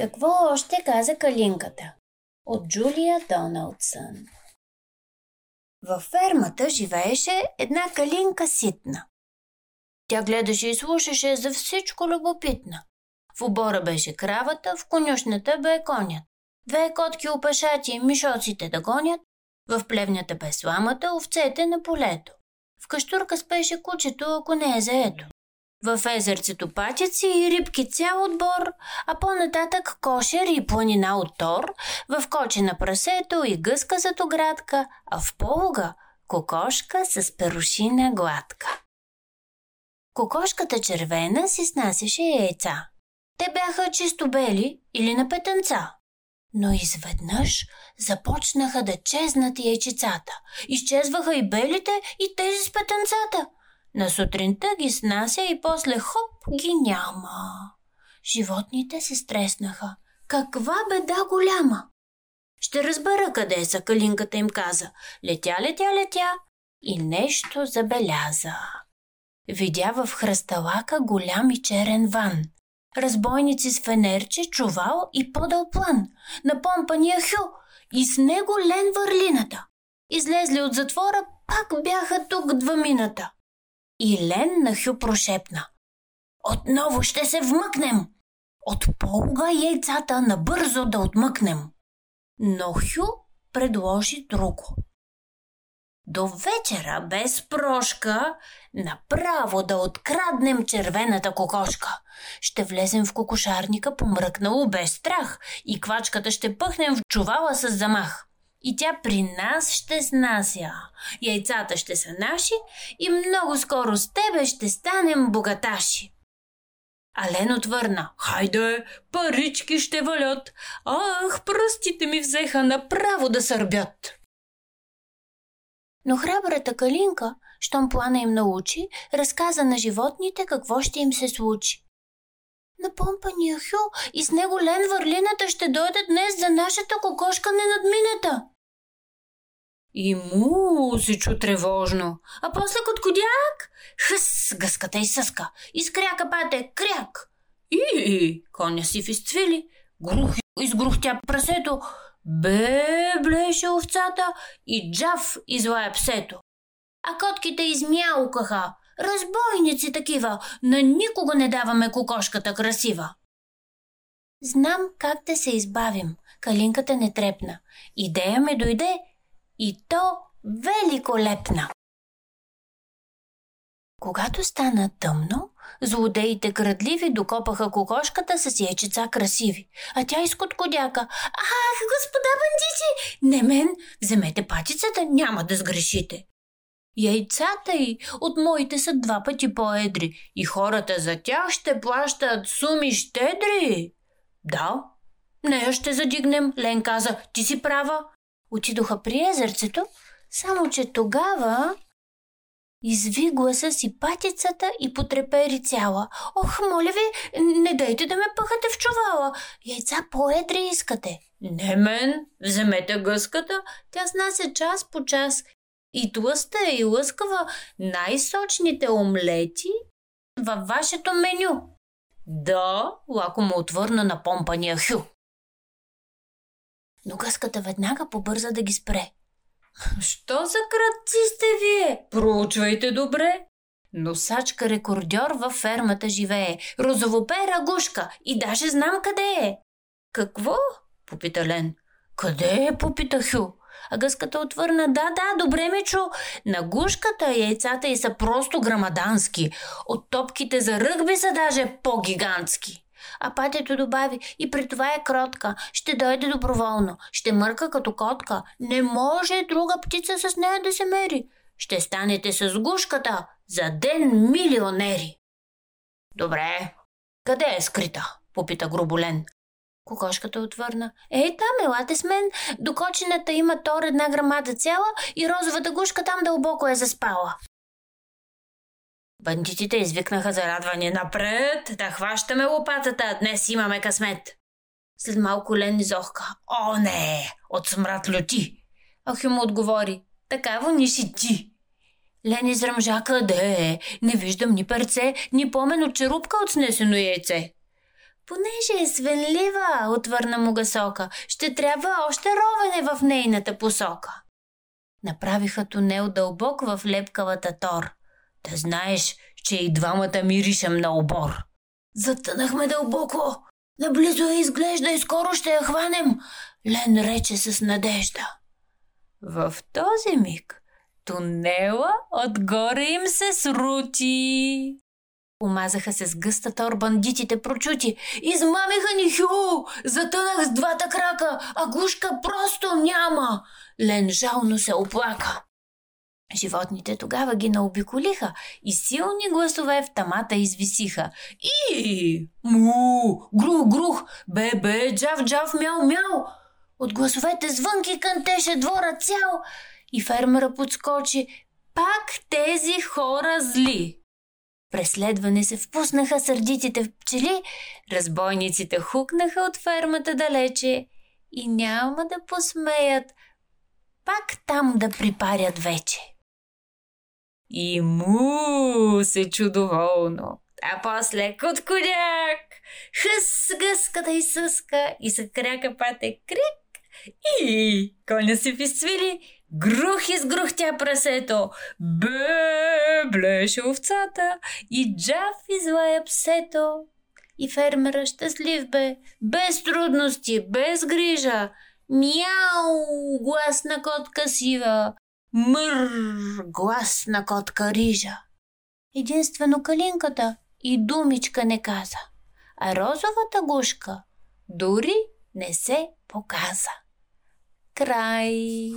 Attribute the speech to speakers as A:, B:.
A: Какво още каза Калинката? От Джулия Доналдсън Във фермата живееше една калинка ситна. Тя гледаше и слушаше за всичко любопитна. В обора беше кравата, в конюшната бе конят. Две котки опашати мишоците да гонят, в плевнята бе сламата, овцете на полето. В каштурка спеше кучето, ако не е заето. В езерцето патици и рибки цял отбор, а по-нататък кошер и планина от тор, в коче на прасето и гъска зад оградка, а в полуга кокошка с перушина гладка. Кокошката червена си снасяше яйца. Те бяха чисто бели или на петънца. Но изведнъж започнаха да чезнат яйчицата. Изчезваха и белите, и тези с петънцата – на сутринта ги снася и после хоп ги няма. Животните се стреснаха. Каква беда голяма! Ще разбера къде са, калинката им каза. Летя, летя, летя и нещо забеляза. Видя в хръсталака голям и черен ван. Разбойници с фенерче, чувал и подал план. На помпания хю и с него лен върлината. Излезли от затвора, пак бяха тук двамината. И Лен на Хю прошепна. Отново ще се вмъкнем! От полга яйцата набързо да отмъкнем. Но Хю предложи друго. До вечера без прошка направо да откраднем червената кокошка. Ще влезем в кокошарника помръкнало без страх и квачката ще пъхнем в чувала с замах. И тя при нас ще снася. Яйцата ще са наши и много скоро с тебе ще станем богаташи. Ален отвърна. Хайде, парички ще валят. Ах, пръстите ми взеха направо да сърбят. Но храбрата Калинка, щом плана им научи, разказа на животните какво ще им се случи. На помпания Хю и с него Лен Върлината ще дойдат днес за нашата кокошка ненадмината. И му се чу тревожно. А после кот кодяк, хъс, гъската и съска. Изкряка пате, кряк. И коня си изцвили. Грух изгрухтя прасето. Бе, блеше овцата и джав излая псето. А котките измяукаха. Разбойници такива, на никого не даваме кокошката красива. Знам как да се избавим. Калинката не трепна. Идея ми дойде и то великолепна. Когато стана тъмно, злодеите градливи докопаха кокошката с яйчеца красиви, а тя изкоткодяка. Ах, господа бандити, не мен, вземете патицата, няма да сгрешите. Яйцата й от моите са два пъти по-едри и хората за тях ще плащат суми щедри. Да, нея ще задигнем, Лен каза, ти си права. Отидоха при езерцето, само че тогава изви гласа си патицата и потрепери цяла. Ох, моля ви, не дайте да ме пъхате в чувала. Яйца по-едри искате. Не мен, вземете гъската, тя снася час по час. И тлъста и лъскава най-сочните омлети във вашето меню. Да, лако му отвърна на помпания Хю но гъската веднага побърза да ги спре. Що за кръци сте вие? Проучвайте добре. Носачка рекордьор във фермата живее. Розовопера гушка и даже знам къде е. Какво? Попита Лен. Къде е? Попита Хю. А гъската отвърна, да, да, добре ме чу. На гушката яйцата й са просто грамадански. От топките за ръгби са даже по-гигантски. А патето добави, и при това е кротка. Ще дойде доброволно. Ще мърка като котка. Не може друга птица с нея да се мери. Ще станете с гушката за ден милионери. Добре. Къде е скрита? Попита Груболен. Кокошката отвърна. Ей, там, елате с мен. До кочината има тор една грамада цяла и розовата гушка там дълбоко е заспала. Бандитите извикнаха зарадване напред, да хващаме лопатата, днес имаме късмет. След малко Лен изохка. О, не! От смрат люти! Ахи му отговори. Такава ни си ти. Лен изръмжа къде е. Не виждам ни перце, ни помен от черупка от снесено яйце. Понеже е свенлива, отвърна му гасока, ще трябва още ровене в нейната посока. Направиха тунел дълбок в лепкавата тор. Да знаеш, че и двамата мириша на обор. Затънахме дълбоко. Наблизо я изглежда и скоро ще я хванем, Лен рече с надежда. В този миг тунела отгоре им се срути. Омазаха се с гъста тор бандитите прочути. Измамиха ни хю! Затънах с двата крака, а гушка просто няма! Лен жално се оплака. Животните тогава ги наобиколиха и силни гласове в тамата извисиха. И! Му! Грух, грух! Бе, бе! Джав, джав, мяу, мяу! От гласовете звънки кънтеше двора цял и фермера подскочи. Пак тези хора зли! Преследване се впуснаха сърдитите пчели, разбойниците хукнаха от фермата далече и няма да посмеят пак там да припарят вече. И му се чудоволно. А после кот коняк, хъс гъската и съска и се кряка пате крик. И коня си изцвили, грух изгрухтя прасето, бе, блеше овцата и джав излая псето. И фермера щастлив бе, без трудности, без грижа. Мяу, гласна котка сива, Мър, гласна котка рижа. Единствено калинката и думичка не каза, а розовата гушка дори не се показа. Край.